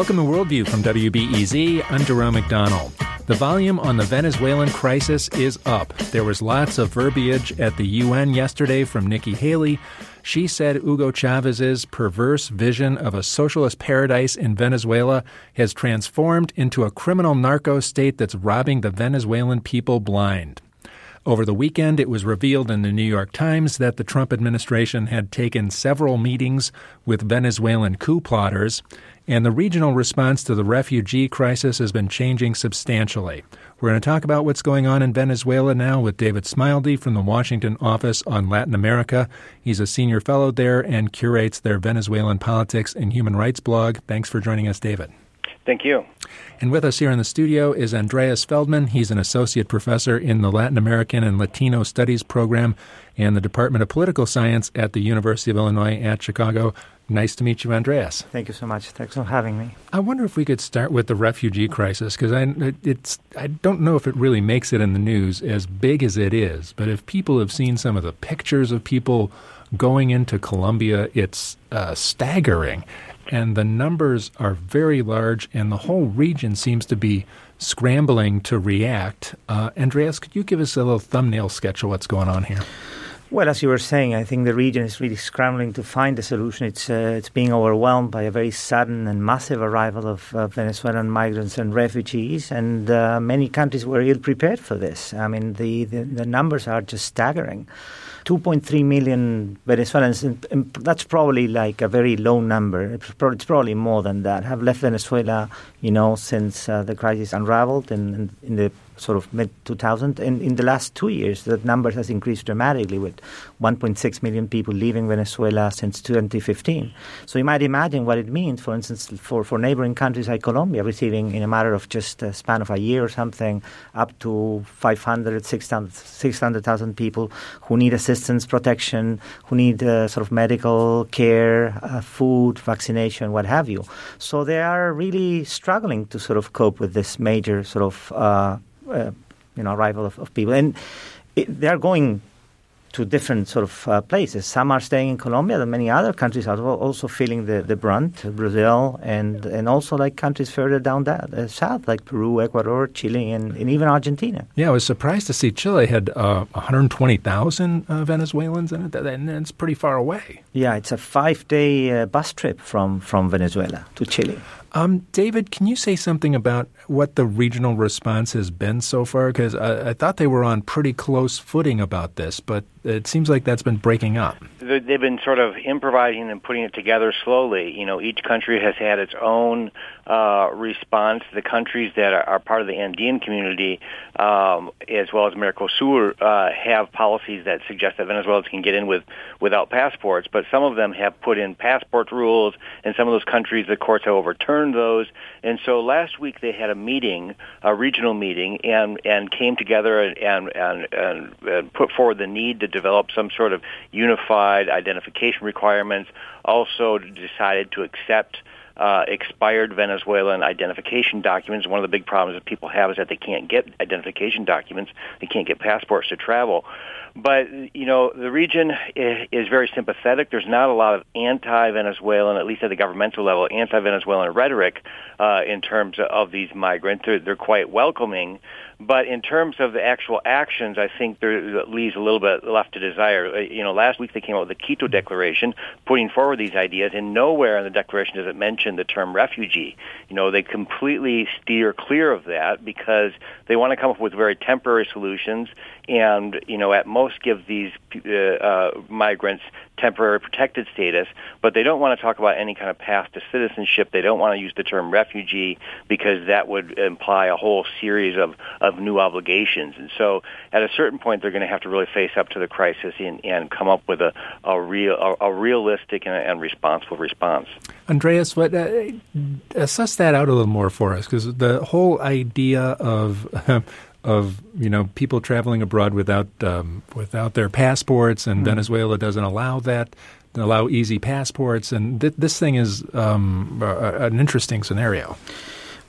Welcome to Worldview from WBEZ. I'm Jerome McDonnell. The volume on the Venezuelan crisis is up. There was lots of verbiage at the UN yesterday from Nikki Haley. She said Hugo Chavez's perverse vision of a socialist paradise in Venezuela has transformed into a criminal narco state that's robbing the Venezuelan people blind. Over the weekend, it was revealed in the New York Times that the Trump administration had taken several meetings with Venezuelan coup plotters, and the regional response to the refugee crisis has been changing substantially. We're going to talk about what's going on in Venezuela now with David Smilde from the Washington office on Latin America. He's a senior fellow there and curates their Venezuelan politics and human rights blog. Thanks for joining us, David. Thank you. And with us here in the studio is Andreas Feldmann. He's an associate professor in the Latin American and Latino Studies program and the Department of Political Science at the University of Illinois at Chicago. Nice to meet you, Andreas. Thank you so much. Thanks for having me. I wonder if we could start with the refugee crisis because I, it's I don't know if it really makes it in the news as big as it is. But if people have seen some of the pictures of people going into Colombia, it's uh, staggering and the numbers are very large, and the whole region seems to be scrambling to react. Uh, Andreas, could you give us a little thumbnail sketch of what's going on here? Well, as you were saying, I think the region is really scrambling to find a solution. It's uh, it's being overwhelmed by a very sudden and massive arrival of uh, Venezuelan migrants and refugees, and uh, many countries were ill prepared for this. I mean, the, the, the numbers are just staggering. 2.3 million Venezuelans, and, and that's probably like a very low number. It's, it's, probably more than that. Have left Venezuela, you know, since uh, the crisis unraveled in, in the sort of mid 2000. And in the last two years, that number has increased dramatically with 1.6 million people leaving Venezuela since 2015. So you might imagine what it means, for instance, for, for neighboring countries like Colombia receiving in a matter of just a span of a year or something up to 500, 600,000 600, people who need assistance, protection, who need uh, sort of medical care, uh, food, vaccination, what have you. So they are really struggling to sort of cope with this major sort of uh, uh, you know arrival of, of people, and it, they are going to different sort of uh, places. Some are staying in Colombia, and many other countries are also feeling the, the brunt. Brazil and and also like countries further down that uh, south, like Peru, Ecuador, Chile, and, and, even Argentina. Yeah, I was surprised to see Chile had uh, 120,000 uh, Venezuelans in it, and it's pretty far away. Yeah, it's a five-day uh, bus trip from from Venezuela to Chile. Um, David, can you say something about what the regional response has been so far? Because I, I, thought they were on pretty close footing about this, but it seems like that's been breaking up. They've been sort of improvising and putting it together slowly. You know, each country has had its own uh, response. The countries that are, are part of the Andean community, um, as well as Mercosur, uh, have policies that suggest that Venezuelans can get in with without passports. But some of them have put in passport rules, and some of those countries, the courts have overturned those. And so last week they had a meeting, a regional meeting, and and came together and and, and, and put forward the need to develop some sort of unified identification requirements. Also decided to accept uh, expired Venezuelan identification documents. One of the big problems that people have is that they can't get identification documents. They can't get passports to travel. But you know, the region is very sympathetic. There's not a lot of anti-Venezuelan, at least at the governmental level, anti-Venezuelan rhetoric uh, in terms of these migrants. They're, they're quite welcoming. But in terms of the actual actions, I think there leaves a little bit left to desire. Uh, you know, last week they came out with the Quito Declaration, putting forward these ideas, and nowhere in the declaration does it mention the term refugee. You know, they completely steer clear of that because they want to come up with very temporary solutions, and you know, at most give these uh, uh, migrants temporary protected status, but they don't want to talk about any kind of path to citizenship. They don't want to use the term refugee because that would imply a whole series of, of new obligations. And so at a certain point, they're going to have to really face up to the crisis and, and come up with a, a, real, a, a realistic and, and, responsible response. Andreas, what, uh, assess that out a little more for us because the whole idea of of you know people traveling abroad without um, without their passports, and mm Venezuela doesn't allow that, allow easy passports, and th- this thing is um, a, an interesting scenario.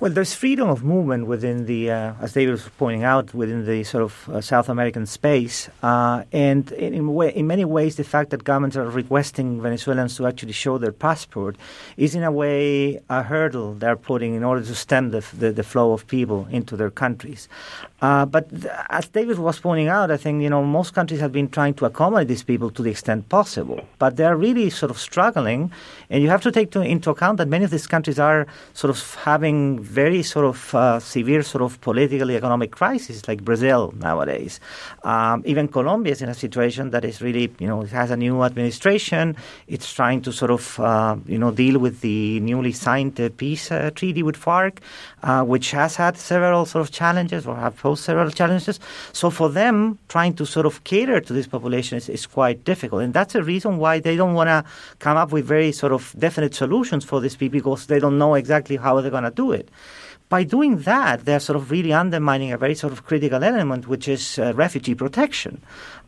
Well, there's freedom of movement within the, uh, as David was pointing out, within the sort of uh, South American space. Uh, and in, in, way, in, many ways, the fact that governments are requesting Venezuelans to actually show their passport is, in a way, a hurdle they're putting in order to stem the, the, the flow of people into their countries. Uh, but th- as David was pointing out, I think you know most countries have been trying to accommodate these people to the extent possible, but they're really sort of struggling, and you have to take to, into account that many of these countries are sort of having very sort of uh, severe sort of political economic crises, like Brazil nowadays. Um, even Colombia is in a situation that is really you know it has a new administration. It's trying to sort of uh, you know deal with the newly signed uh, peace uh, treaty with FARC, uh, which has had several sort of challenges or have pose several challenges. So for them, trying to sort of cater to this population is, is quite difficult. And that's a reason why they don't want to come up with very sort of definite solutions for these people because they don't know exactly how they're going to do it by doing that, they're sort of really undermining a very sort of critical element, which is uh, refugee protection.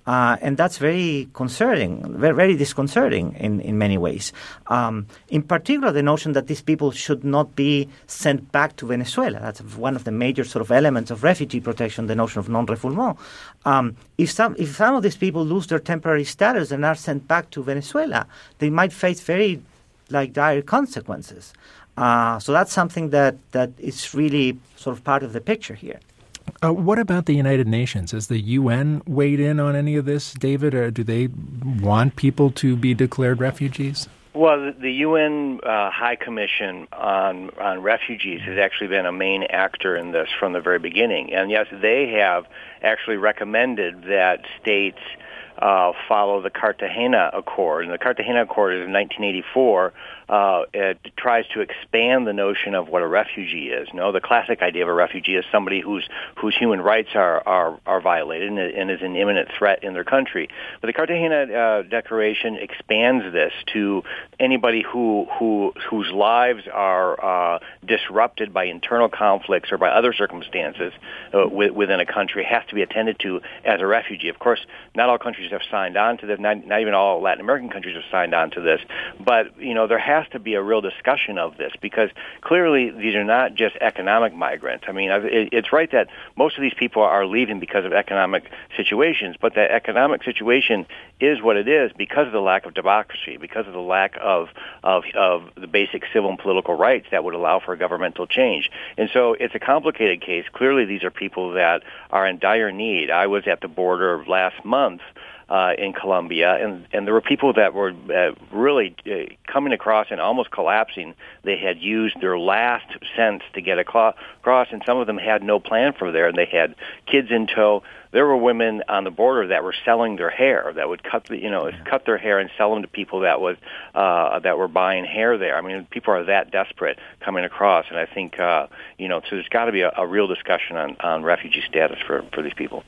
Uh, and that's very concerning, very, very disconcerting in, in many ways. Um, in particular, the notion that these people should not be sent back to Venezuela. That's one of the major sort of elements of refugee protection, the notion of non-refoulement. Um, if, some, if some of these people lose their temporary status and are sent back to Venezuela, they might face very like dire consequences. Uh, so that's something that, that is really sort of part of the picture here. Uh, what about the United Nations? Has the UN weighed in on any of this, David, or do they want people to be declared refugees? Well, the UN uh, High Commission on on Refugees has actually been a main actor in this from the very beginning, and yes, they have actually recommended that states uh, follow the Cartagena Accord. And the Cartagena Accord is in 1984 uh, it tries to expand the notion of what a refugee is. You know, the classic idea of a refugee is somebody whose whose human rights are are, are violated and, and is an imminent threat in their country. But the Cartagena uh, Declaration expands this to anybody who who whose lives are uh, disrupted by internal conflicts or by other circumstances uh, within a country has to be attended to as a refugee. Of course, not all countries have signed on to this. Not, not even all Latin American countries have signed on to this. But you know, there has has to be a real discussion of this because clearly these are not just economic migrants. I mean, it's right that most of these people are leaving because of economic situations, but that economic situation is what it is because of the lack of democracy, because of the lack of of of the basic civil and political rights that would allow for governmental change. And so it's a complicated case. Clearly, these are people that are in dire need. I was at the border last month uh, in Colombia, and and there were people that were uh, really uh, coming across and almost collapsing. They had used their last cents to get across, and some of them had no plan for there, and they had kids in tow. There were women on the border that were selling their hair, that would cut the, you know cut their hair and sell them to people that was uh, that were buying hair there. I mean, people are that desperate coming across, and I think uh, you know so there's got to be a, a real discussion on on refugee status for for these people.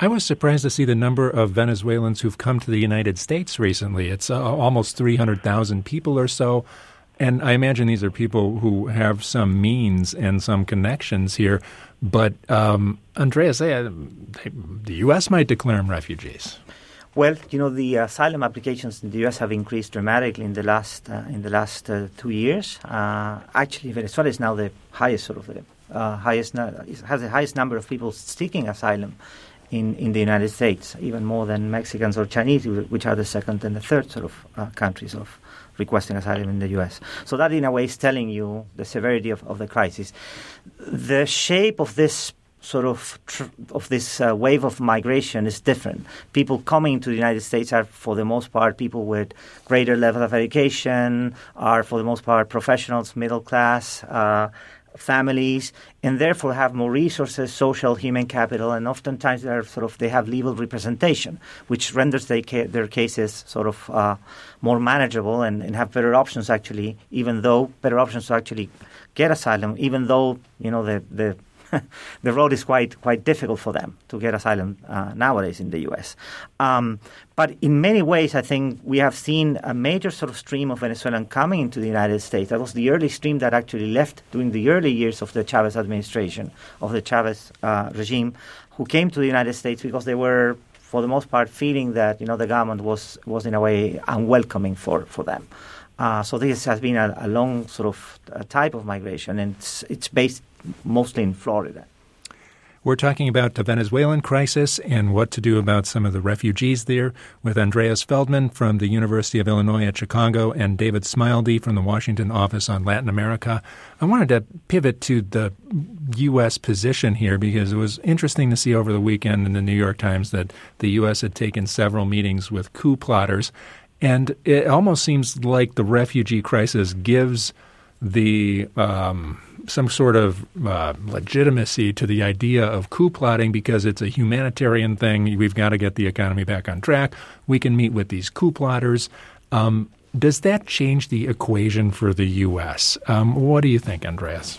I was surprised to see the number of Venezuelans who've come to the United States recently. It's uh, almost 300,000 people or so. And I imagine these are people who have some means and some connections here. But um, Andreas, they, they, the U.S. might declare them refugees. Well, you know, the asylum applications in the U.S. have increased dramatically in the last uh, in the last uh, two years. Uh, actually, Venezuela is now the highest sort of the uh, highest has the highest number of people seeking asylum in, in the United States, even more than Mexicans or Chinese, which are the second and the third sort of uh, countries of requesting asylum in the U.S. So that, in a way, is telling you the severity of, of the crisis. The shape of this sort of tr- of this uh, wave of migration is different. People coming to the United States are, for the most part, people with greater level of education, are for the most part professionals, middle class. Uh, families and therefore have more resources, social, human capital, and oftentimes they are sort of they have legal representation, which renders they ca- their cases sort of uh, more manageable and, and have better options actually, even though better options to actually get asylum, even though you know the the the road is quite quite difficult for them to get asylum uh, nowadays in the U.S. Um, but in many ways, I think we have seen a major sort of stream of Venezuelan coming into the United States. That was the early stream that actually left during the early years of the Chavez administration, of the Chavez uh, regime, who came to the United States because they were for the most part feeling that you know the government was was in a way unwelcoming for for them. Uh, so this has been a, a long sort of uh, type of migration, and it's, it's based mostly in Florida. We're talking about the Venezuelan crisis and what to do about some of the refugees there with Andreas Feldmann from the University of Illinois at Chicago and David Smilde from the Washington office on Latin America. I wanted to pivot to the U.S. position here because it was interesting to see over the weekend in the New York Times that the U.S. had taken several meetings with coup plotters. And it almost seems like the refugee crisis gives the um, some sort of uh, legitimacy to the idea of coup plotting because it's a humanitarian thing. We've got to get the economy back on track. We can meet with these coup plotters. Um, does that change the equation for the U.S.? Um, what do you think, Andreas?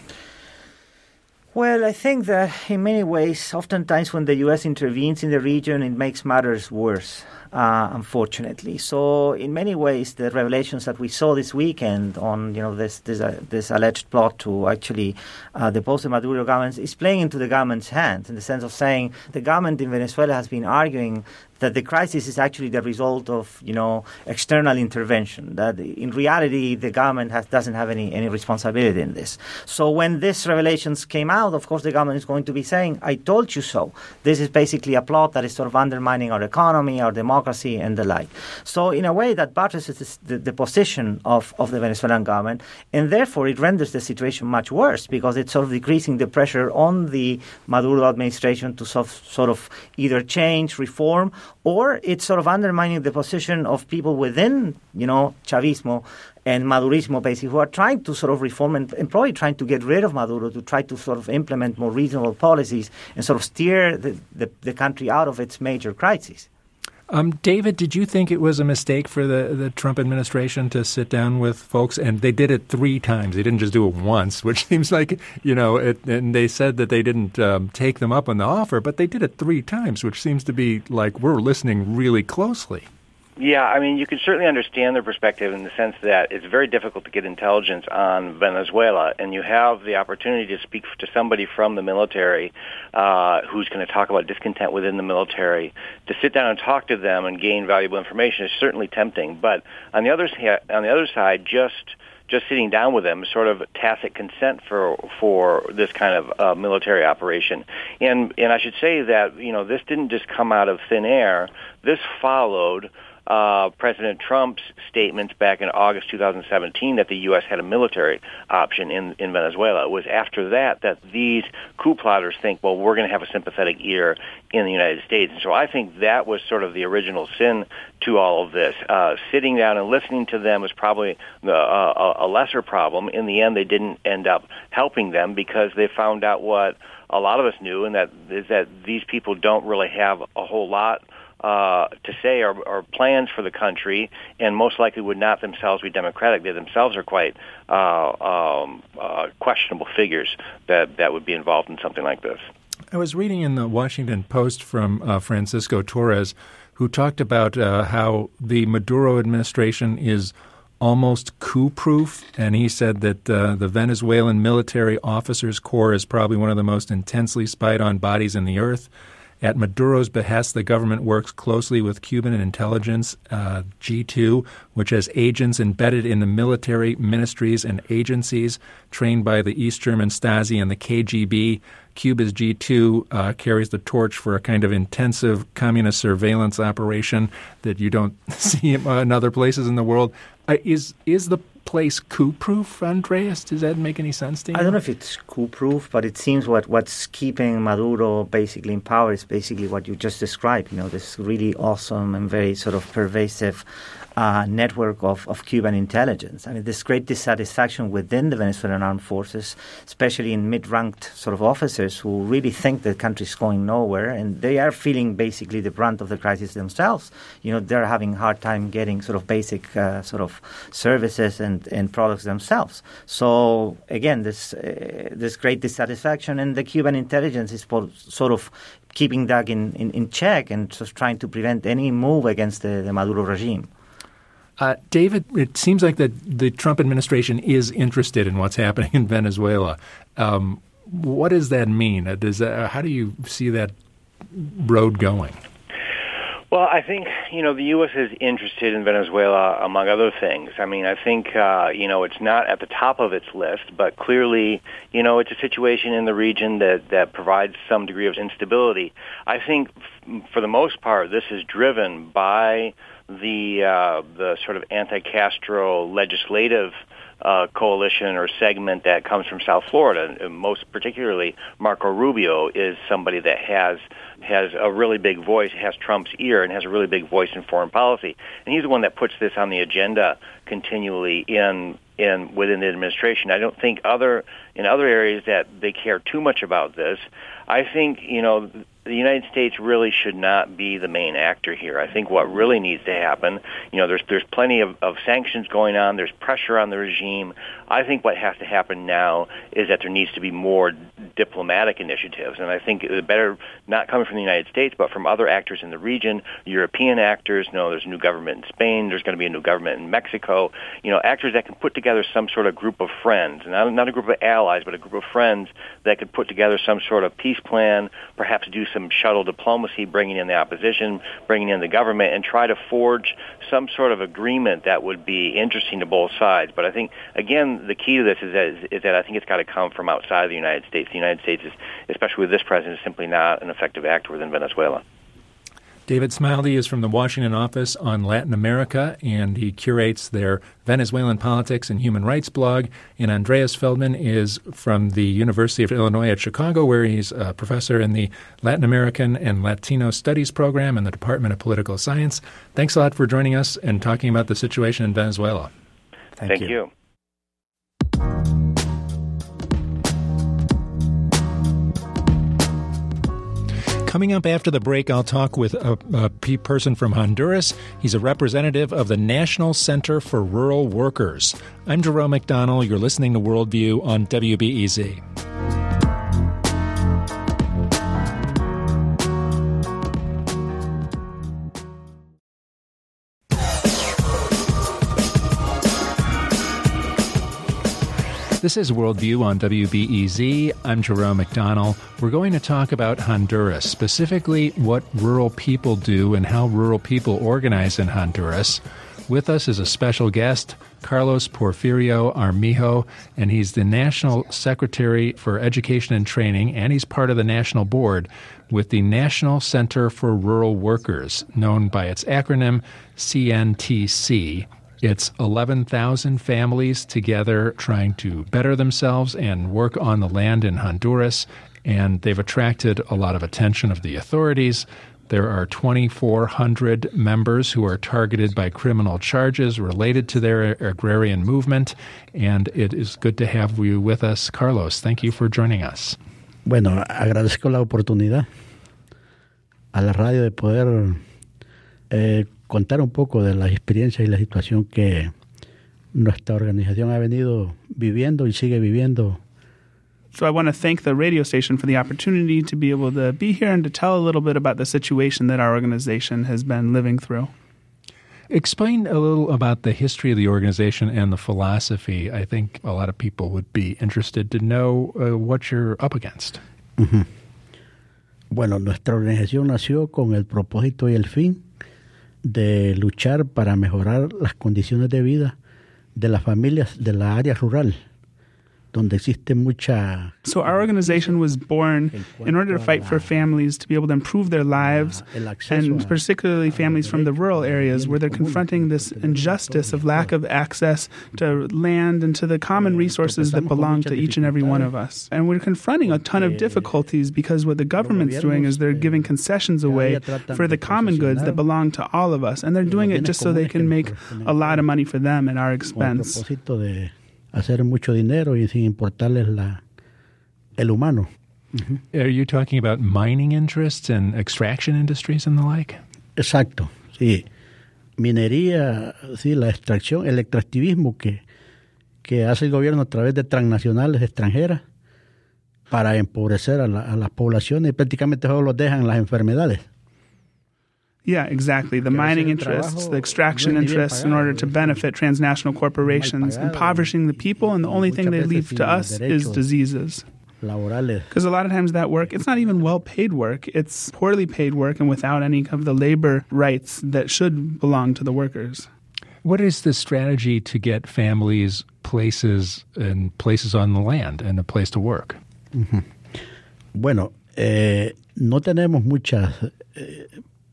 Well, I think that in many ways, oftentimes when the U.S. intervenes in the region, it makes matters worse uh, unfortunately. So, in many ways, the revelations that we saw this weekend on you know this this, uh, this alleged plot to actually uh, depose the Maduro government is playing into the government's hands in the sense of saying the government in Venezuela has been arguing that the crisis is actually the result of you know external intervention. That in reality the government has, doesn't have any any responsibility in this. So when these revelations came out, of course the government is going to be saying, "I told you so." This is basically a plot that is sort of undermining our economy, our democracy, and the like. So in a way that buttresses the, the position of, of the Venezuelan government, and therefore it renders the situation much worse because it's sort of decreasing the pressure on the Maduro administration to sort of, sort of either change, reform, or it's sort of undermining the position of people within, you know, Chavismo and Madurismo, basically, who are trying to sort of reform and, and probably trying to get rid of Maduro to try to sort of implement more reasonable policies and sort of steer the, the, the country out of its major crises. Um, David, did you think it was a mistake for the, the Trump administration to sit down with folks? And they did it three times. They didn't just do it once, which seems like, you know, it, and they said that they didn't um, take them up on the offer, but they did it three times, which seems to be like we're listening really closely. Yeah, I mean, you can certainly understand their perspective in the sense that it's very difficult to get intelligence on Venezuela, and you have the opportunity to speak to somebody from the military uh, who's going to talk about discontent within the military. To sit down and talk to them and gain valuable information is certainly tempting. But on the other on the other side, just just sitting down with them, sort of tacit consent for for this kind of uh, military operation. And and I should say that you know this didn't just come out of thin air. This followed uh, President Trump's statements back in August 2017 that the U.S. had a military option in, in Venezuela. It was after that that these coup plotters think, well, we're going to have a sympathetic ear in the United States. And so I think that was sort of the original sin to all of this. Uh, sitting down and listening to them was probably uh, a lesser problem. In the end, they didn't end up helping them because they found out what a lot of us knew, and that is that these people don't really have a whole lot uh, to say are, are plans for the country, and most likely would not themselves be democratic. They themselves are quite uh, um, uh, questionable figures that that would be involved in something like this. I was reading in the Washington Post from uh, Francisco Torres, who talked about uh, how the Maduro administration is almost coup proof. And he said that uh, the Venezuelan military officers' corps is probably one of the most intensely spied on bodies in the earth. At Maduro's behest, the government works closely with Cuban intelligence, uh, G2, which has agents embedded in the military ministries and agencies trained by the East German Stasi and the KGB. Cuba's G2 uh, carries the torch for a kind of intensive communist surveillance operation that you don't see in other places in the world. Uh, is is the place coup-proof, Andreas? Does that make any sense to you? I don't know if it's coup-proof, but it seems what what's keeping Maduro basically in power is basically what you just described. You know, this really awesome and very sort of pervasive uh, network of, of Cuban intelligence. I mean, there's great dissatisfaction within the Venezuelan armed forces, especially in mid-ranked sort of officers who really think the country is going nowhere, and they are feeling basically the brunt of the crisis themselves. You know, they're having a hard time getting sort of basic uh, sort of services and, and products themselves. So again, this uh, this great dissatisfaction, and the Cuban intelligence is for, sort of keeping that in, in, in check and just trying to prevent any move against the, the Maduro regime. Uh, David, it seems like that the Trump administration is interested in what's happening in Venezuela. Um, what does that mean? Uh, does that, uh, how do you see that road going? Well, I think you know the U.S. is interested in Venezuela among other things. I mean, I think uh, you know it's not at the top of its list, but clearly, you know, it's a situation in the region that that provides some degree of instability. I think, f- for the most part, this is driven by the uh, the sort of anti-Castro legislative uh, coalition or segment that comes from South Florida. And most particularly, Marco Rubio is somebody that has has a really big voice, has Trump's ear, and has a really big voice in foreign policy. And he's the one that puts this on the agenda continually in in within the administration. I don't think other in other areas that they care too much about this. I think you know the United States really should not be the main actor here. I think what really needs to happen, you know, there's there's plenty of, of sanctions going on. There's pressure on the regime. I think what has to happen now is that there needs to be more diplomatic initiatives, and I think better not coming from the United States, but from other actors in the region, European actors. You know, there's a new government in Spain. There's going to be a new government in Mexico. You know, actors that can put together some sort of group of friends, not not a group of allies, but a group of friends that could put together some sort of peace plan, perhaps do some shuttle diplomacy, bringing in the opposition, bringing in the government, and try to forge some sort of agreement that would be interesting to both sides. But I think, again, the key to this is that, is that I think it's got to come from outside of the United States. The United States is, especially with this president, is simply not an effective actor within Venezuela. David Smilde is from the Washington office on Latin America, and he curates their Venezuelan politics and human rights blog. And Andreas Feldmann is from the University of Illinois at Chicago, where he's a professor in the Latin American and Latino Studies program in the Department of Political Science. Thanks a lot for joining us and talking about the situation in Venezuela. Thank, Thank you. you. Coming up after the break, I'll talk with a, a person from Honduras. He's a representative of the National Center for Rural Workers. I'm Jerome McDonnell. You're listening to Worldview on WBEZ. This is Worldview on WBEZ. I'm Jerome McDonnell. We're going to talk about Honduras, specifically what rural people do and how rural people organize in Honduras. With us is a special guest, Carlos Porfirio Armijo, and he's the National Secretary for Education and Training, and he's part of the National Board with the National Center for Rural Workers, known by its acronym CNTC. It's 11,000 families together trying to better themselves and work on the land in Honduras, and they've attracted a lot of attention of the authorities. There are 2,400 members who are targeted by criminal charges related to their agrarian movement, and it is good to have you with us, Carlos. Thank you for joining us. Bueno, agradezco la oportunidad a la radio de poder eh, contar un poco de la experiencia y la situación que nuestra organización ha venido viviendo y sigue viviendo. So I want to thank the radio station for the opportunity to be able to be here and to tell a little bit about the situation that our organization has been living through. Explain a little about the history of the organization and the philosophy. I think a lot of people would be interested to know uh, what you're up against. Uh -huh. Bueno, nuestra organización nació con el propósito y el fin de luchar para mejorar las condiciones de vida de las familias de la área rural donde existe mucha. So our organization was born in order to fight for families to be able to improve their lives, and particularly families from the rural areas where they're confronting this injustice of lack of access to land and to the common eh, resources that belong to each and every one of us. And we're confronting a ton of difficulties because what the government's doing is they're giving concessions away for the common goods that belong to all of us, and they're doing it just so they can make a lot of money for them at our expense hacer mucho dinero y sin importarles la, el humano. Mm-hmm. Are you talking about mining interests and extraction industries and the like? Exacto, sí. Minería, sí, la extracción, el extractivismo que, que hace el gobierno a través de transnacionales extranjeras para empobrecer a, la, a las poblaciones y prácticamente solo los dejan las enfermedades. Yeah, exactly. The mining interests, the extraction interests, in order to benefit transnational corporations, impoverishing the people, and the only thing they leave to us is diseases. Because a lot of times that work, it's not even well paid work. It's poorly paid work and without any of the labor rights that should belong to the workers. What is the strategy to get families places and places on the land and a place to work? Uh-huh. Bueno, eh, no tenemos muchas, eh,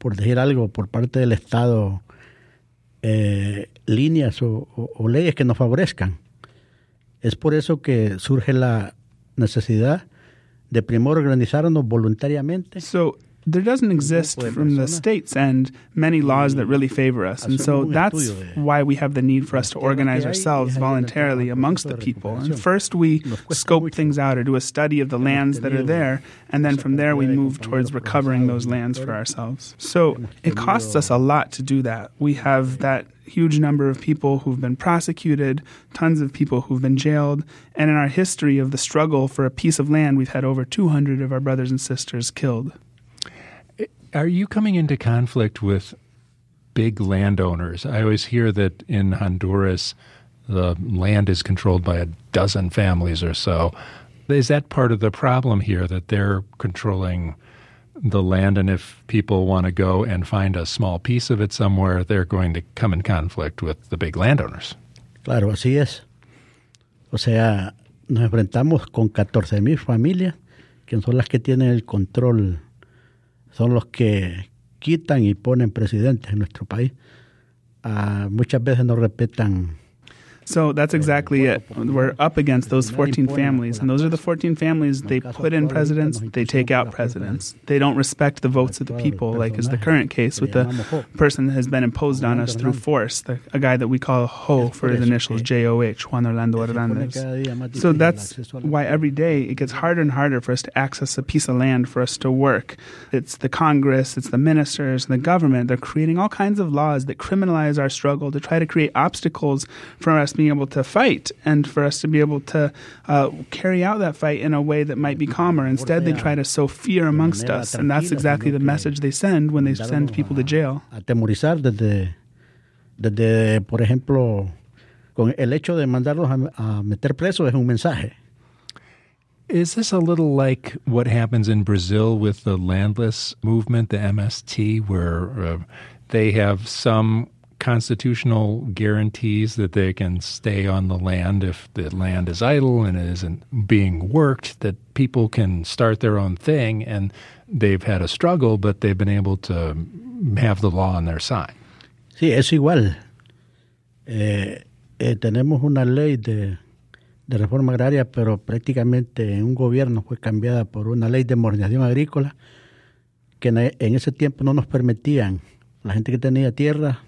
por decir algo, por parte del Estado, eh, líneas o, leyes que nos favorezcan. Es por eso que surge la necesidad de primero organizarnos voluntariamente. There doesn't exist from the state's and many laws that really favor us. And so that's why we have the need for us to organize ourselves voluntarily amongst the people. And first we scope things out or do a study of the lands that are there, and then from there we move towards recovering those lands for ourselves. So it costs us a lot to do that. We have that huge number of people who've been prosecuted, tons of people who've been jailed, and in our history of the struggle for a piece of land, we've had over 200 of our brothers and sisters killed. Are you coming into conflict with big landowners? I always hear that in Honduras, the land is controlled by a dozen families or so. Is that part of the problem here that they're controlling the land? And if people want to go and find a small piece of it somewhere, they're going to come in conflict with the big landowners. Claro, así es. O sea, nos enfrentamos con 14 mil familias que son las que tienen el control son los que quitan y ponen presidentes en nuestro país. Uh, muchas veces no respetan So that's exactly it. We're up against those 14 families, and those are the 14 families they put in presidents, they take out presidents. They don't respect the votes of the people, like is the current case with the person that has been imposed on us through force, the, a guy that we call Ho for his initials, J O H, Juan Orlando Hernandez. So that's why every day it gets harder and harder for us to access a piece of land for us to work. It's the Congress, it's the ministers, the government. They're creating all kinds of laws that criminalize our struggle to try to create obstacles for us being able to fight and for us to be able to uh, carry out that fight in a way that might be calmer. Instead, they try to sow fear amongst us, and that's exactly the message they send when they send people to jail. Atemorizar desde, desde, por ejemplo, con el hecho de mandarlos a, a meter presos es un mensaje. Is this a little like what happens in Brazil with the landless movement, the MST, where uh, they have some constitutional guarantees that they can stay on the land if the land is idle and it isn't being worked, that people can start their own thing and they've had a struggle, but they've been able to have the law on their side. Sí, es igual. Eh, eh, tenemos una ley de, de reforma agraria, pero prácticamente en un gobierno fue cambiada por una ley de modernización agrícola que en, en ese tiempo no nos permitían, la gente que tenía tierra,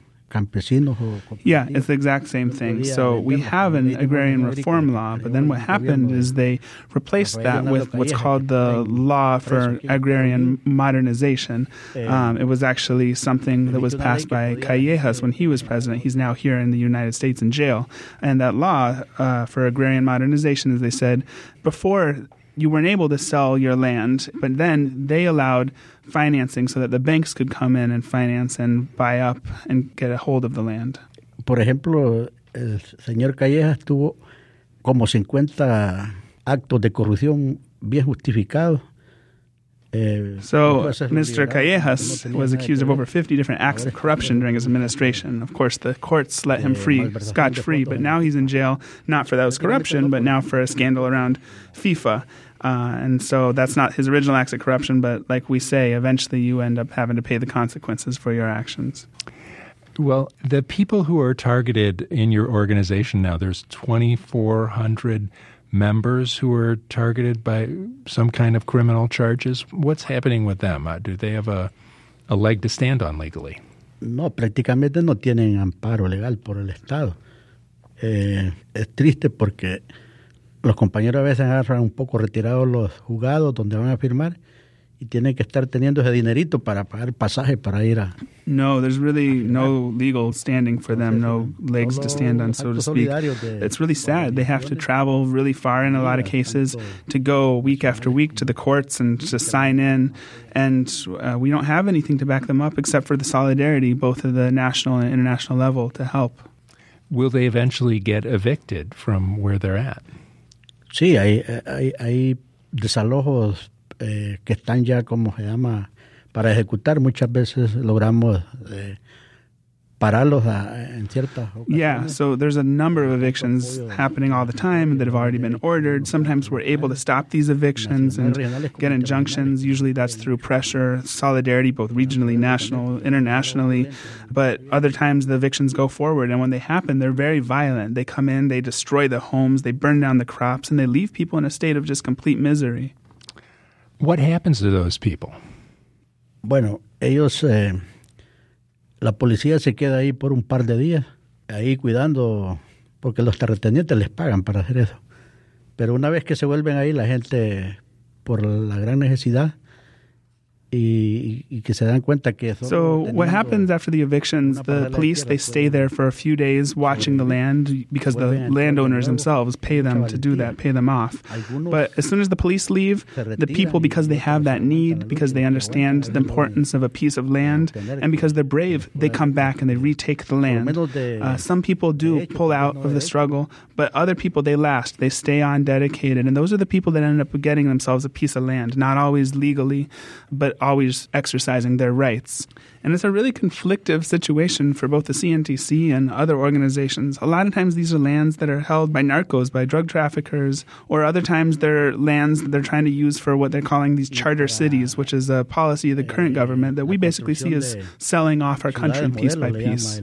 Yeah, it's the exact same thing. So we have an agrarian reform law, but then what happened is they replaced that with what's called the law for agrarian modernization. Um, it was actually something that was passed by Callejas when he was president. He's now here in the United States in jail. And that law uh, for agrarian modernization, as they said, before you weren't able to sell your land, but then they allowed financing so that the banks could come in and finance and buy up and get a hold of the land. Por ejemplo, el señor Callejas tuvo como 50 actos de corrupción bien justificados. Eh, so, Mr. Callejas was accused of over 50 different acts of corruption during his administration. Of course, the courts let him free, scotch free, but now he's in jail not for those corruption, but now for a scandal around FIFA. Uh, and so that's not his original acts of corruption, but like we say, eventually you end up having to pay the consequences for your actions. Well, the people who are targeted in your organization now, there's 2,400 members who are targeted by some kind of criminal charges. What's happening with them? Uh, do they have a, a leg to stand on legally? No, prácticamente no tienen amparo legal por el Estado. Eh, es triste porque los compañeros a veces agarran un poco retirados los juzgados donde van a firmar y tienen que estar teniendo ese dinerito para pagar pasaje para ir a. No, there's really no legal standing for them, no legs to stand on, so to speak. It's really sad. They have to travel really far in a lot of cases to go week after week to the courts and to sign in, and uh, we don't have anything to back them up except for the solidarity, both at the national and international level, to help. Will they eventually get evicted from where they're at? Sí, hay, hay, hay desalojos eh, que están ya, como se llama, para ejecutar, muchas veces logramos eh, pararlos en ciertas Yeah, so there's a number of evictions happening all the time that have already been ordered. Sometimes we're able to stop these evictions and get injunctions. Usually that's through pressure, solidarity, both regionally, national, internationally. But other times the evictions go forward, and when they happen, they're very violent. They come in, they destroy the homes, they burn down the crops, and they leave people in a state of just complete misery. What happens to those people? Bueno, ellos... Eh, La policía se queda ahí por un par de días, ahí cuidando, porque los terratenientes les pagan para hacer eso. Pero una vez que se vuelven ahí, la gente, por la gran necesidad, So what happens after the evictions? The police they stay there for a few days watching the land because the landowners themselves pay them to do that, pay them off. But as soon as the police leave, the people because they have that need, because they understand the importance of a piece of land, and because they're brave, they come back and they retake the land. Uh, some people do pull out of the struggle, but other people they last. They stay on dedicated, and those are the people that end up getting themselves a piece of land, not always legally, but always exercising their rights. And it's a really conflictive situation for both the CNTC and other organizations. A lot of times these are lands that are held by narcos, by drug traffickers, or other times they're lands that they're trying to use for what they're calling these charter cities, which is a policy of the current government that we basically see as selling off our country piece by piece.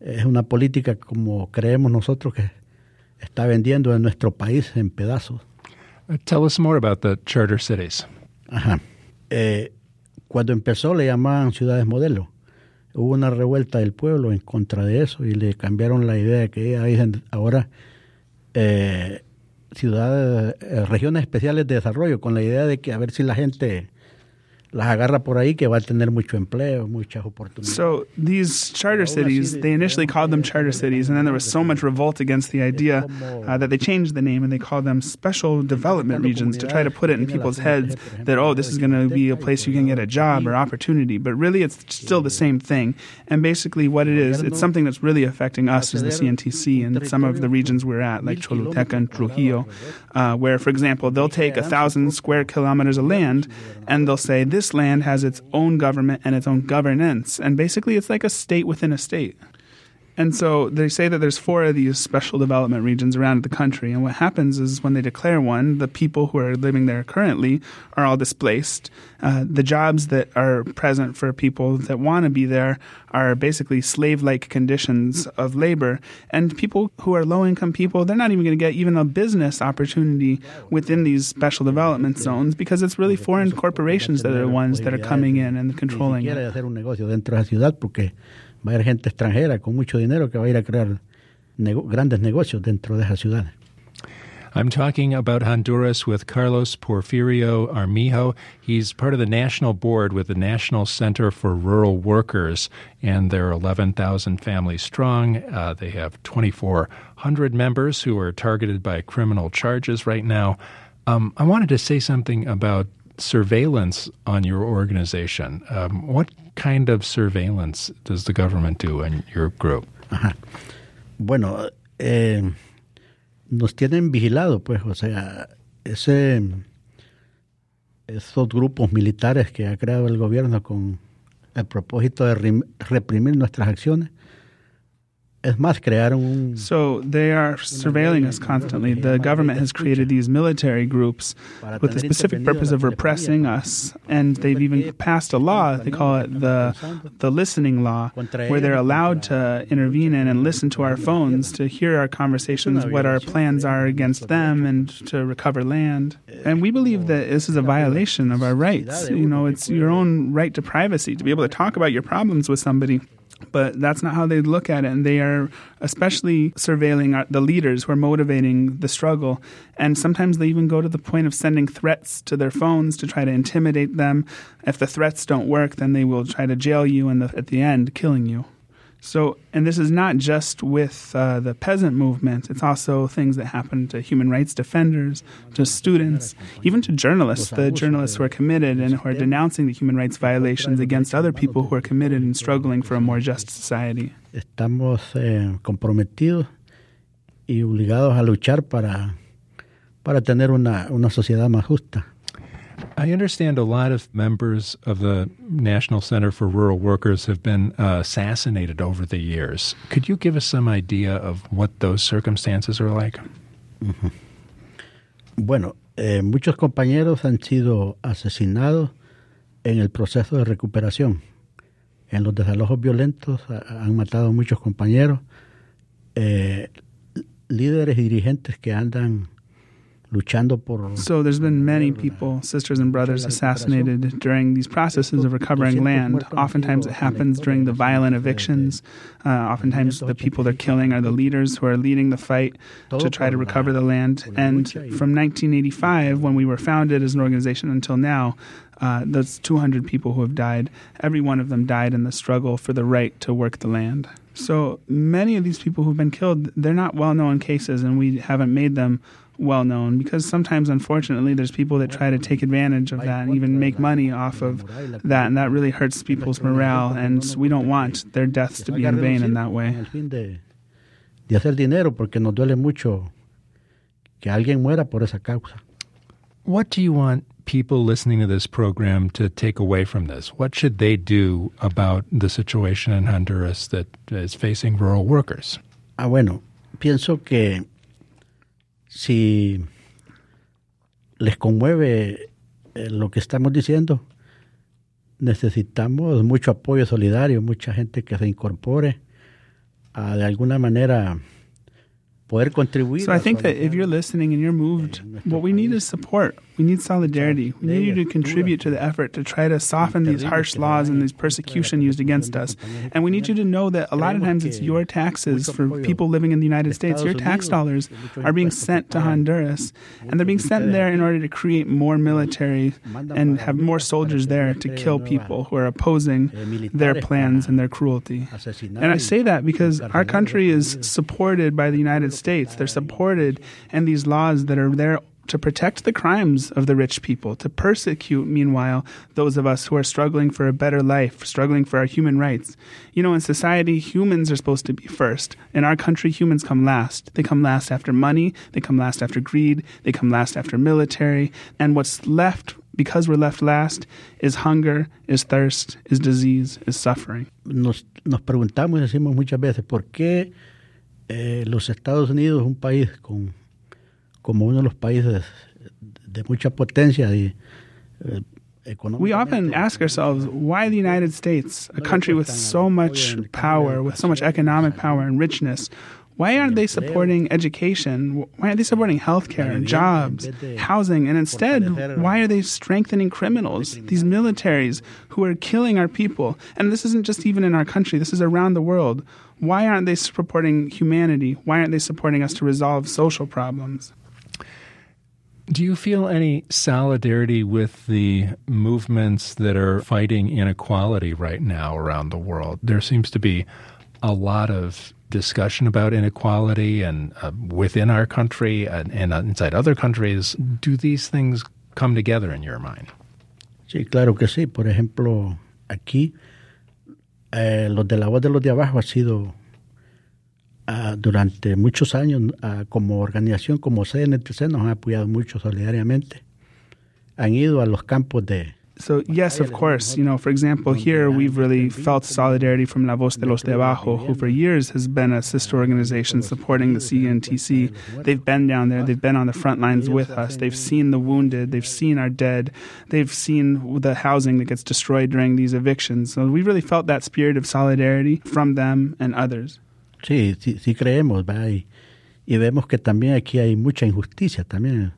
Es una política como creemos nosotros que está vendiendo en nuestro país en pedazos. Uh, tell us more about the charter cities. Ajá. Eh, cuando empezó le llamaban ciudades modelo. Hubo una revuelta del pueblo en contra de eso y le cambiaron la idea que ahora eh, ciudades, eh, regiones especiales de desarrollo, con la idea de que a ver si la gente las agarra por ahí que va a tener mucho empleo, muchas oportunidades. So these charter cities, they initially called them charter cities, and then there was so much revolt against the idea uh, that they changed the name and they called them special development regions to try to put it in people's heads that oh, this is going to be a place you can get a job or opportunity. But really, it's still the same thing. And basically, what it is, it's something that's really affecting us as the CNTC and some of the regions we're at, like Choluteca and Trujillo, uh, where, for example, they'll take a thousand square kilometers of land and they'll say this this land has its own government and its own governance. And basically, it's like a state within a state. And so they say that there's four of these special development regions around the country. And what happens is when they declare one, the people who are living there currently are all displaced. Uh, the jobs that are present for people that want to be there are basically slave like conditions of labor. And people who are low income people, they're not even going to get even a business opportunity within these special development zones because it's really foreign corporations that are the ones that are coming in and controlling it. Va a haber gente extranjera con mucho dinero que va a ir a crear nego grandes negocios dentro de. I'm talking about Honduras with Carlos Porfirio Armijo. He's part of the national board with the National Center for Rural Workers, and they're 11,000 families strong. Uh, they have 2,400 members who are targeted by criminal charges right now. Um, I wanted to say something about surveillance on your organization. Um, what kind of surveillance does the government do in your group? Bueno, eh, nos tienen vigilado, pues, o sea, ese, esos grupos militares que ha creado el gobierno con el propósito de reprimir nuestras acciones, Es más, crearon un. So they are surveilling us constantly. The government has created these military groups with the specific purpose of repressing us, and they've even passed a law. They call it the the listening law, where they're allowed to intervene in and listen to our phones to hear our conversations, what our plans are against them, and to recover land. And we believe that this is a violation of our rights. You know, it's your own right to privacy to be able to talk about your problems with somebody but that's not how they look at it. And they are especially surveilling the leaders who are motivating the struggle. And sometimes they even go to the point of sending threats to their phones to try to intimidate them. If the threats don't work, then they will try to jail you and at the end, killing you. So, and this is not just with uh, the peasant movement, it's also things that happen to human rights defenders, to students, even to journalists, the journalists who are committed and who are denouncing the human rights violations against other people who are committed and struggling for a more just society. Estamos eh, comprometidos y obligados a luchar para para tener una, una sociedad más justa. I understand a lot of members of the National Center for Rural Workers have been uh, assassinated over the years. Could you give us some idea of what those circumstances are like? Uh -huh. Bueno, eh, muchos compañeros han sido asesinados en el proceso de recuperación. En los desalojos violentos han matado muchos compañeros, eh, líderes y dirigentes que andan. So there's been many people, sisters and brothers, assassinated during these processes of recovering land. Oftentimes it happens during the violent evictions. Uh, oftentimes the people they're killing are the leaders who are leading the fight to try to recover the land. And from 1985, when we were founded as an organization until now, uh, that's 200 people who have died. Every one of them died in the struggle for the right to work the land. So many of these people who've been killed, they're not well known cases, and we haven't made them well known because sometimes, unfortunately, there's people that try to take advantage of that and even make money off of that, and that really hurts people's morale. And we don't want their deaths to be in vain in that way. De hacer dinero porque nos duele mucho que alguien muera por esa causa. What do you want people listening to this program to take away from this? What should they do about the situation in Honduras that is facing rural workers? Ah, bueno, pienso que si les conmueve eh, lo que estamos diciendo, necesitamos mucho apoyo solidario, mucha gente que se incorpore a de alguna manera poder contribuir. So I think that if you're listening and you're moved, what we need is support. We need solidarity. We need you to contribute to the effort to try to soften these harsh laws and these persecution used against us. And we need you to know that a lot of times it's your taxes for people living in the United States. Your tax dollars are being sent to Honduras, and they're being sent there in order to create more military and have more soldiers there to kill people who are opposing their plans and their cruelty. And I say that because our country is supported by the United States. They're supported and these laws that are there to protect the crimes of the rich people, to persecute, meanwhile, those of us who are struggling for a better life, struggling for our human rights. You know, in society, humans are supposed to be first. In our country, humans come last. They come last after money, they come last after greed, they come last after military. And what's left, because we're left last, is hunger, is thirst, is disease, is suffering. Nos, nos preguntamos y decimos muchas veces, ¿por qué eh, los Estados Unidos, un país con como uno de los países de mucha potencia y eh, we often ask ourselves why the United States, a country with so much power, with so much economic power and richness, why aren't they supporting education? Why aren't they supporting healthcare, and jobs, housing? And instead, why are they strengthening criminals, these militaries who are killing our people? And this isn't just even in our country, this is around the world. Why aren't they supporting humanity? Why aren't they supporting us to resolve social problems? Do you feel any solidarity with the movements that are fighting inequality right now around the world? There seems to be a lot of discussion about inequality and uh, within our country and, and inside other countries. Do these things come together in your mind? Sí, claro que sí. Por ejemplo, aquí eh, los de la voz de los de abajo ha sido uh, durante muchos años uh, como organización, como CNTC, nos han apoyado mucho solidariamente. Han ido a los campos de, So, yes, of course. You know, for example, here we've really felt solidarity from La Voz de los de Abajo, who for years has been a sister organization supporting the CNTC. They've been down there, they've been on the front lines with us, they've seen the wounded, they've seen our dead, they've seen the housing that gets destroyed during these evictions. So, we really felt that spirit of solidarity from them and others. Sí, sí, sí creemos, ¿verdad? Y, y, vemos que también aquí hay mucha injusticia también.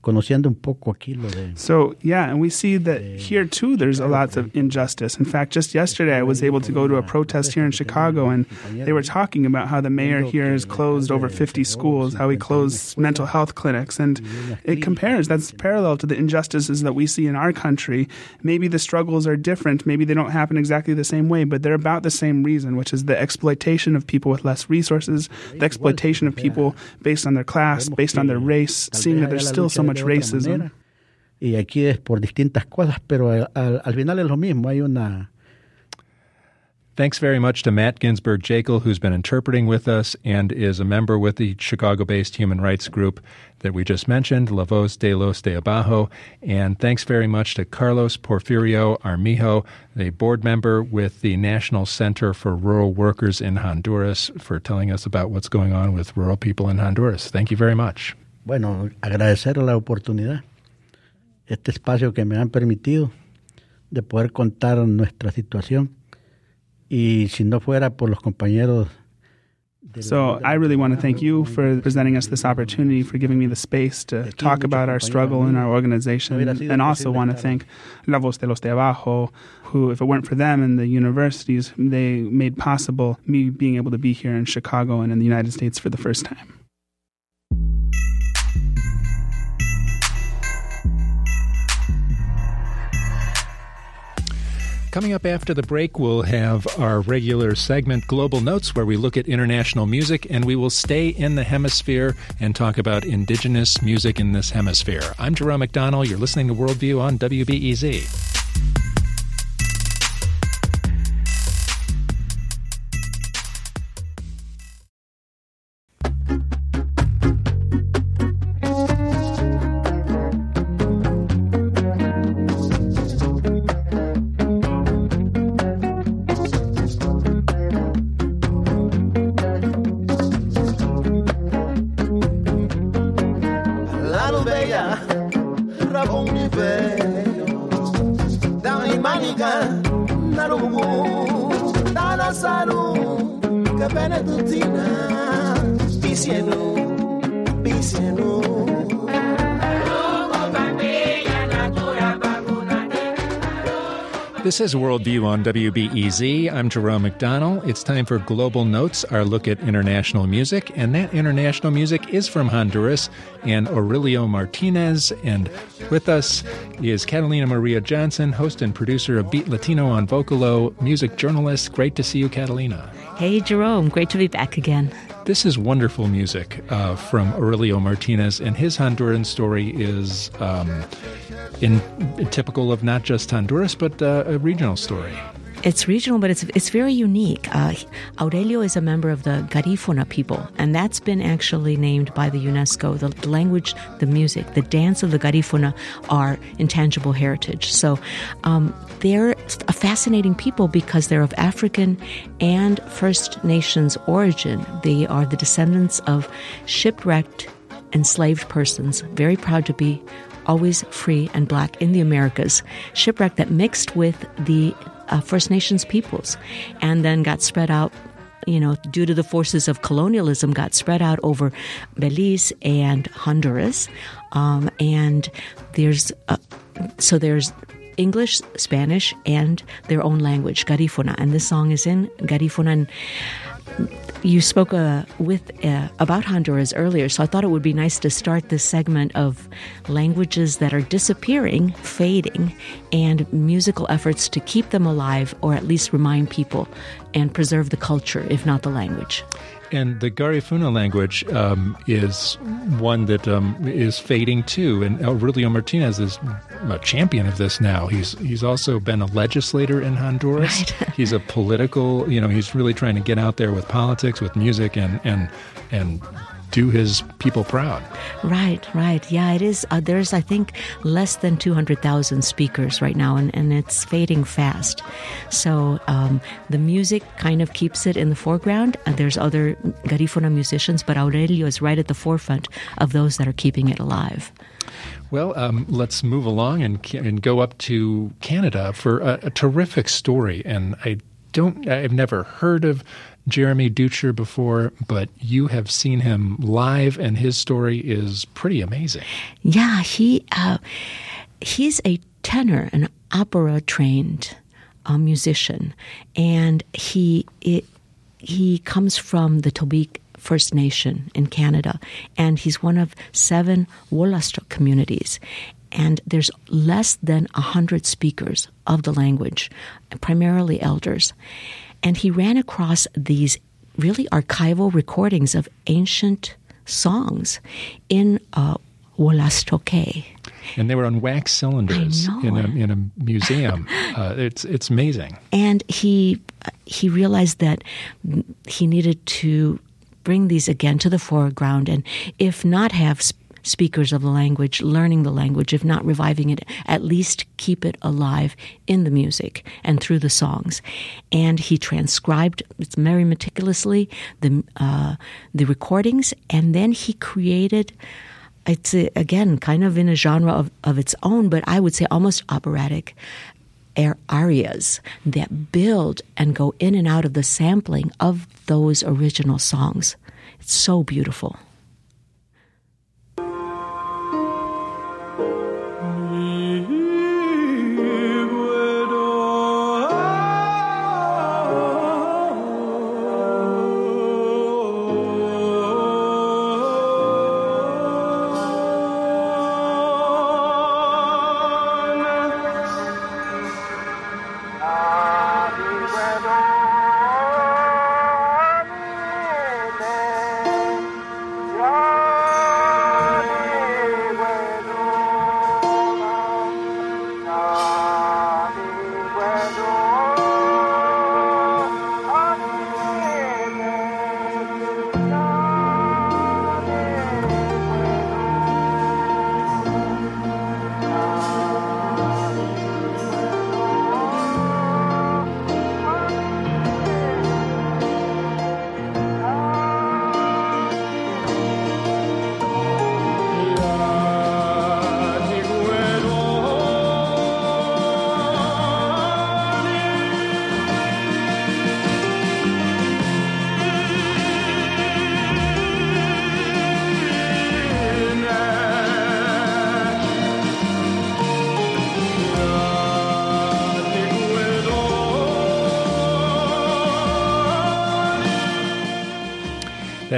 Conociendo un poco aquí lo de, so, yeah, and we see that here too there's a lot of injustice. In fact, just yesterday I was able to go to a protest here in Chicago, and they were talking about how the mayor here has closed over 50 schools, how he closed mental health clinics, and it compares. That's parallel to the injustices that we see in our country. Maybe the struggles are different, maybe they don't happen exactly the same way, but they're about the same reason, which is the exploitation of people with less resources, the exploitation of people based on their class, based on their race, seeing that there's still so much racism. Y aquí es por distintas cosas, pero al, al final es lo mismo. Hay una Thanks very much to Matt Ginsberg Jaeckle, who's been interpreting with us and is a member with the Chicago based human rights group that we just mentioned, La Voz de los de Abajo. And thanks very much to Carlos Porfirio Armijo, the board member with the National Center for Rural Workers in Honduras, for telling us about what's going on with rural people in Honduras. Thank you very much. Bueno, agradecer la oportunidad, este espacio que me han permitido de poder contar nuestra situación. Y si no fuera por los compañeros So I really want to thank you for presenting us this opportunity, for giving me the space to talk about our struggle in our organization, and also want to thank La Voz de los de Abajo, who, if it weren't for them and the universities, they made possible me being able to be here in Chicago and in the United States for the first time. Coming up after the break, we'll have our regular segment, Global Notes, where we look at international music, and we will stay in the hemisphere and talk about indigenous music in this hemisphere. I'm Jerome McDonnell. You're listening to Worldview on WBEZ. This is Worldview on WBEZ. I'm Jerome McDonnell. It's time for Global Notes, our look at international music. And that international music is from Honduras and Aurelio Martinez. And with us is Catalina Maria Johnson, host and producer of Beat Latino on Vocalo, music journalist. Great to see you, Catalina. Hey, Jerome. Great to be back again. This is wonderful music uh, from Aurelio Martinez, and his Honduran story is um, in, typical of not just Honduras, but uh, a regional story. It's regional, but it's it's very unique. Uh, Aurelio is a member of the Garifuna people, and that's been actually named by the UNESCO. The, the language, the music, the dance of the Garifuna are intangible heritage. So um, they're a fascinating people because they're of African and First Nations origin. They are the descendants of shipwrecked, enslaved persons, very proud to be always free and black in the Americas, shipwreck that mixed with the uh, First Nations peoples and then got spread out you know, due to the forces of colonialism, got spread out over Belize and Honduras. Um, and there's, uh, so there's English, Spanish, and their own language, Garifuna. And this song is in Garifuna. And you spoke uh, with uh, about Honduras earlier, so I thought it would be nice to start this segment of languages that are disappearing, fading, and musical efforts to keep them alive or at least remind people and preserve the culture, if not the language. And the Garifuna language um, is one that um, is fading too. And Aurelio Martinez is a champion of this now. He's he's also been a legislator in Honduras. Right. he's a political, you know, he's really trying to get out there with politics, with music, and and and do his people proud. Right, right. Yeah, it is. Uh, there's, I think, less than 200,000 speakers right now, and, and it's fading fast. So um, the music kind of keeps it in the foreground, and there's other Garifuna musicians, but Aurelio is right at the forefront of those that are keeping it alive. Well, um, let's move along and, and go up to Canada for a, a terrific story. And I don't, I've never heard of Jeremy Dutcher before, but you have seen him live, and his story is pretty amazing. Yeah, he uh, he's a tenor, an opera trained uh, musician, and he it, he comes from the Tobique First Nation in Canada, and he's one of seven Wolastoq communities. And there's less than a hundred speakers of the language, primarily elders. And he ran across these really archival recordings of ancient songs in uh. And they were on wax cylinders in a in a museum. uh, it's it's amazing. And he he realized that he needed to bring these again to the foreground, and if not have speakers of the language learning the language, if not reviving it, at least keep it alive in the music and through the songs. And he transcribed it's very meticulously the uh, the recordings, and then he created. It's a, again kind of in a genre of, of its own, but I would say almost operatic arias that build and go in and out of the sampling of those original songs. It's so beautiful.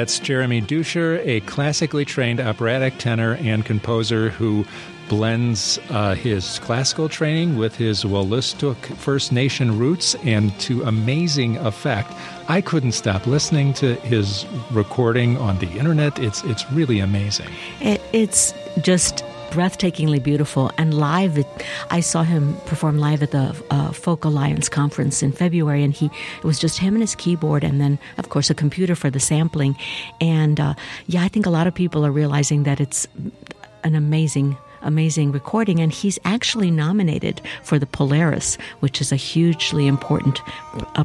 That's Jeremy Dutcher, a classically trained operatic tenor and composer who blends uh, his classical training with his Wolastoq First Nation roots and to amazing effect. I couldn't stop listening to his recording on the internet. It's it's really amazing. It, it's just breathtakingly beautiful. And live, it, I saw him perform live at the uh, Folk Alliance conference in February, and he it was just him and his keyboard, and then of course a computer for the sampling. And uh, yeah, I think a lot of people are realizing that it's an amazing amazing recording, and he's actually nominated for the Polaris, which is a hugely important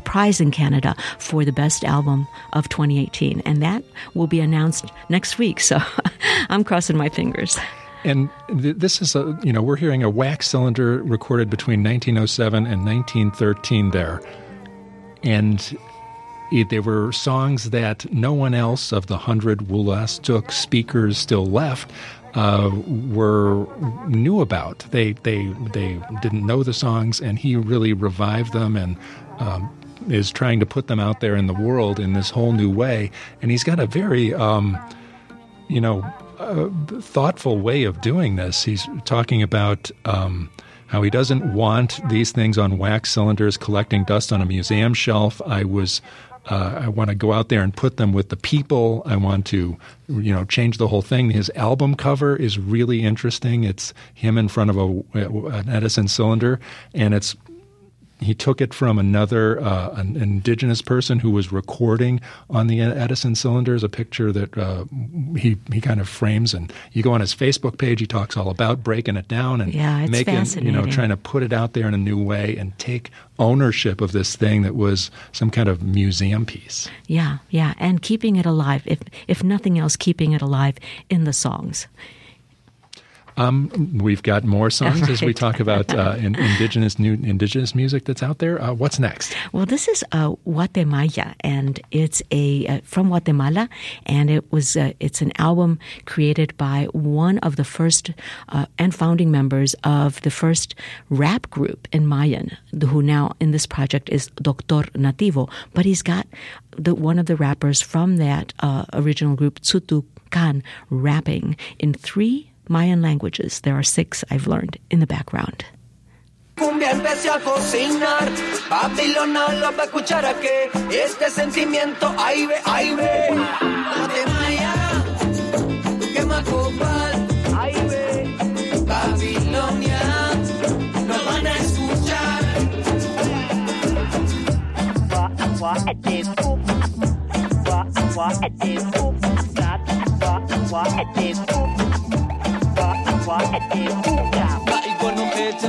prize in Canada for the best album of 2018, and that will be announced next week. So I'm crossing my fingers. And th- this is a, you know, we're hearing a wax cylinder recorded between 1907 and 1913 there. And it, there were songs that no one else of the hundred Wolastoq speakers still left uh, were knew about. They they they didn't know the songs, and he really revived them and um, is trying to put them out there in the world in this whole new way. And he's got a very um, you know a thoughtful way of doing this. He's talking about um, how he doesn't want these things on wax cylinders collecting dust on a museum shelf. I was. Uh, I want to go out there and put them with the people. I want to, you know, change the whole thing. His album cover is really interesting. It's him in front of a, an Edison cylinder, and it's he took it from another uh, an indigenous person who was recording on the Edison cylinders, a picture that uh, he he kind of frames. And you go on his Facebook page, he talks all about breaking it down and yeah, making you know trying to put it out there in a new way and take ownership of this thing that was some kind of museum piece. Yeah, yeah, and keeping it alive. If if nothing else, keeping it alive in the songs. Um, we've got more songs right. as we talk about uh, in, indigenous new indigenous music that's out there. Uh, what's next? Well, this is uh, Guatemala, and it's a uh, from Guatemala, and it was uh, it's an album created by one of the first uh, and founding members of the first rap group in Mayan, who now in this project is Doctor Nativo, but he's got the one of the rappers from that original group, Tz'utu Kan, rapping in three Mayan languages. There are six I've learned in the background. Cumbia empecé a cocinar, Babilona lo va a escuchar a que este sentimiento ve, ve. Date Maya, que macopal, ve. Babilonia, nos van a escuchar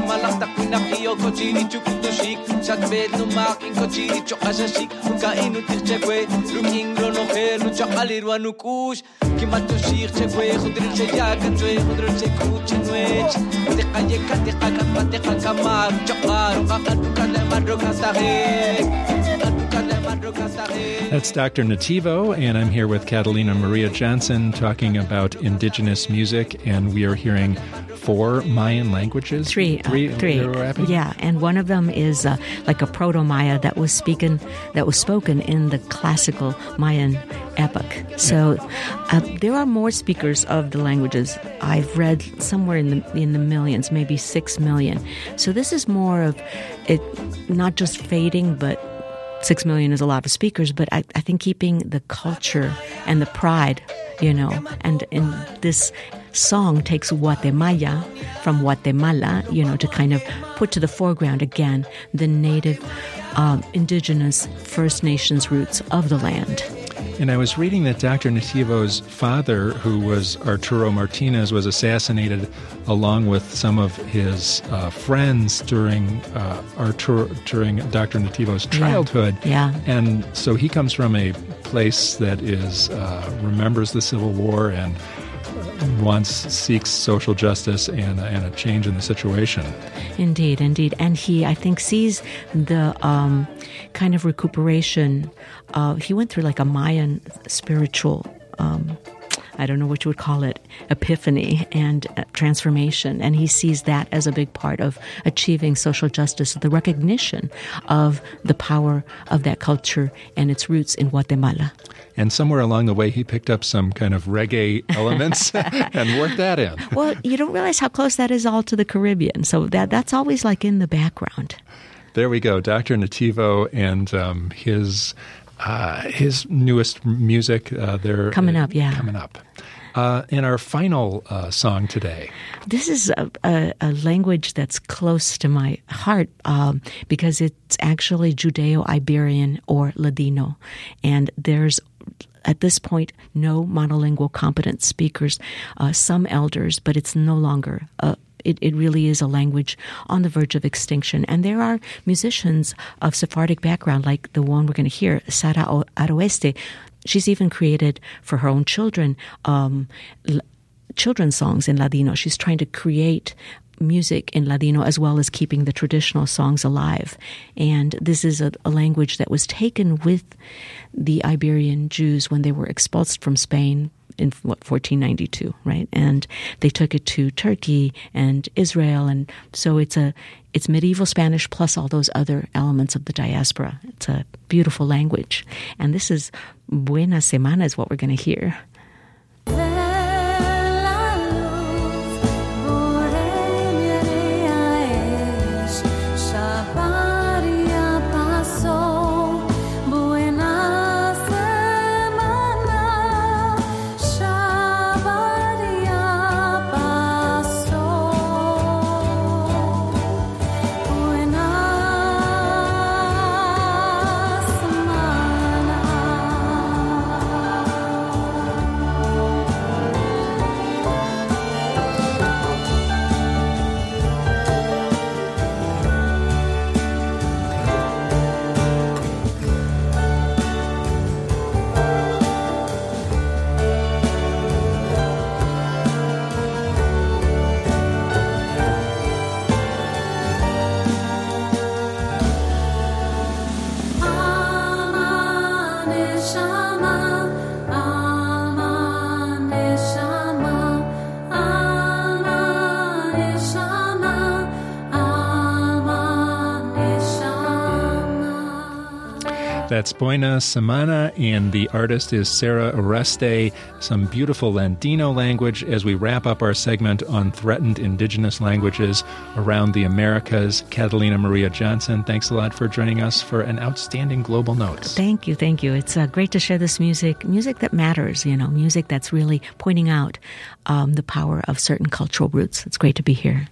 malaktak pinakiyo ko chini chukuto shik Chat bed no makin ko chini chokasha shik Unka inu tir chekwe Ruming lo no he lu chakalir wanu kush Kimato shik chekwe Khudrin che yakan chwe Khudrin che kuchi nwech Tika yeka tika kapa tika kamar Chokar Kakatu kale madro kasahek That's Dr. Nativo, and I'm here with Catalina Maria Johnson talking about indigenous music, and we are hearing four Mayan languages. Three, three, uh, three. Yeah, and one of them is uh, like a Proto Maya that was spoken that was spoken in the classical Mayan epoch. So uh, there are more speakers of the languages. I've read somewhere in the in the millions, maybe six million. So this is more of it, not just fading, but six million is a lot of speakers, but I, I think keeping the culture and the pride, you know, and in this song takes Guatemala from Guatemala, you know, to kind of put to the foreground again the native, um, indigenous First Nations roots of the land. And I was reading that Dr. Nativo's father, who was Arturo Martinez, was assassinated along with some of his uh, friends during uh, Arturo during Dr. Nativo's childhood. Yeah. yeah. And so he comes from a place that is uh, remembers the Civil War and wants seeks social justice and, and a change in the situation. Indeed, indeed, and he I think sees the um, kind of recuperation. Uh, he went through like a Mayan spiritual. Um, I don't know what you would call it, epiphany and uh, transformation. And he sees that as a big part of achieving social justice, the recognition of the power of that culture and its roots in Guatemala. And somewhere along the way, he picked up some kind of reggae elements and worked that in. Well, you don't realize how close that is all to the Caribbean. So that that's always like in the background. There we go, Dr. Nativo and um, his uh, his newest music. Uh, they're coming up, yeah, coming up. Uh, in our final uh, song today. This is a, a, a, language that's close to my heart um, because it's actually Judeo Iberian or Ladino. And there's at this point no monolingual competent speakers, uh, some elders, but it's no longer a, it, it really is a language on the verge of extinction. And there are musicians of Sephardic background, like the one we're going to hear, Sarah Aroeste. She's even created for her own children um, children's songs in Ladino. She's trying to create music in Ladino as well as keeping the traditional songs alive. And this is a, a, language that was taken with the Iberian Jews when they were expulsed from Spain in what 1492, right? And they took it to Turkey and Israel, and so it's a it's medieval Spanish plus all those other elements of the diaspora. It's a beautiful language, and this is Buena Semana is what we're going to hear. That's Buena Semana, and the artist is Sarah Aroeste. Some beautiful Landino language as we wrap up our segment on threatened indigenous languages around the Americas. Catalina Maria Johnson, thanks a lot for joining us for an outstanding global notes. Thank you, thank you. It's uh, great to share this music, music that matters, you know, music that's really pointing out um, the power of certain cultural roots. It's great to be here.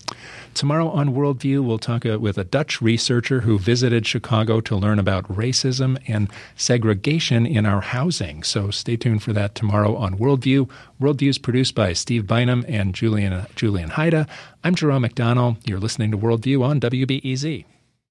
Tomorrow on Worldview, we'll talk uh, with a Dutch researcher who visited Chicago to learn about racism and segregation in our housing. So stay tuned for that tomorrow on Worldview. Worldview is produced by Steve Bynum and Julian, Julian Hayda. I'm Jerome McDonnell. You're listening to Worldview on WBEZ.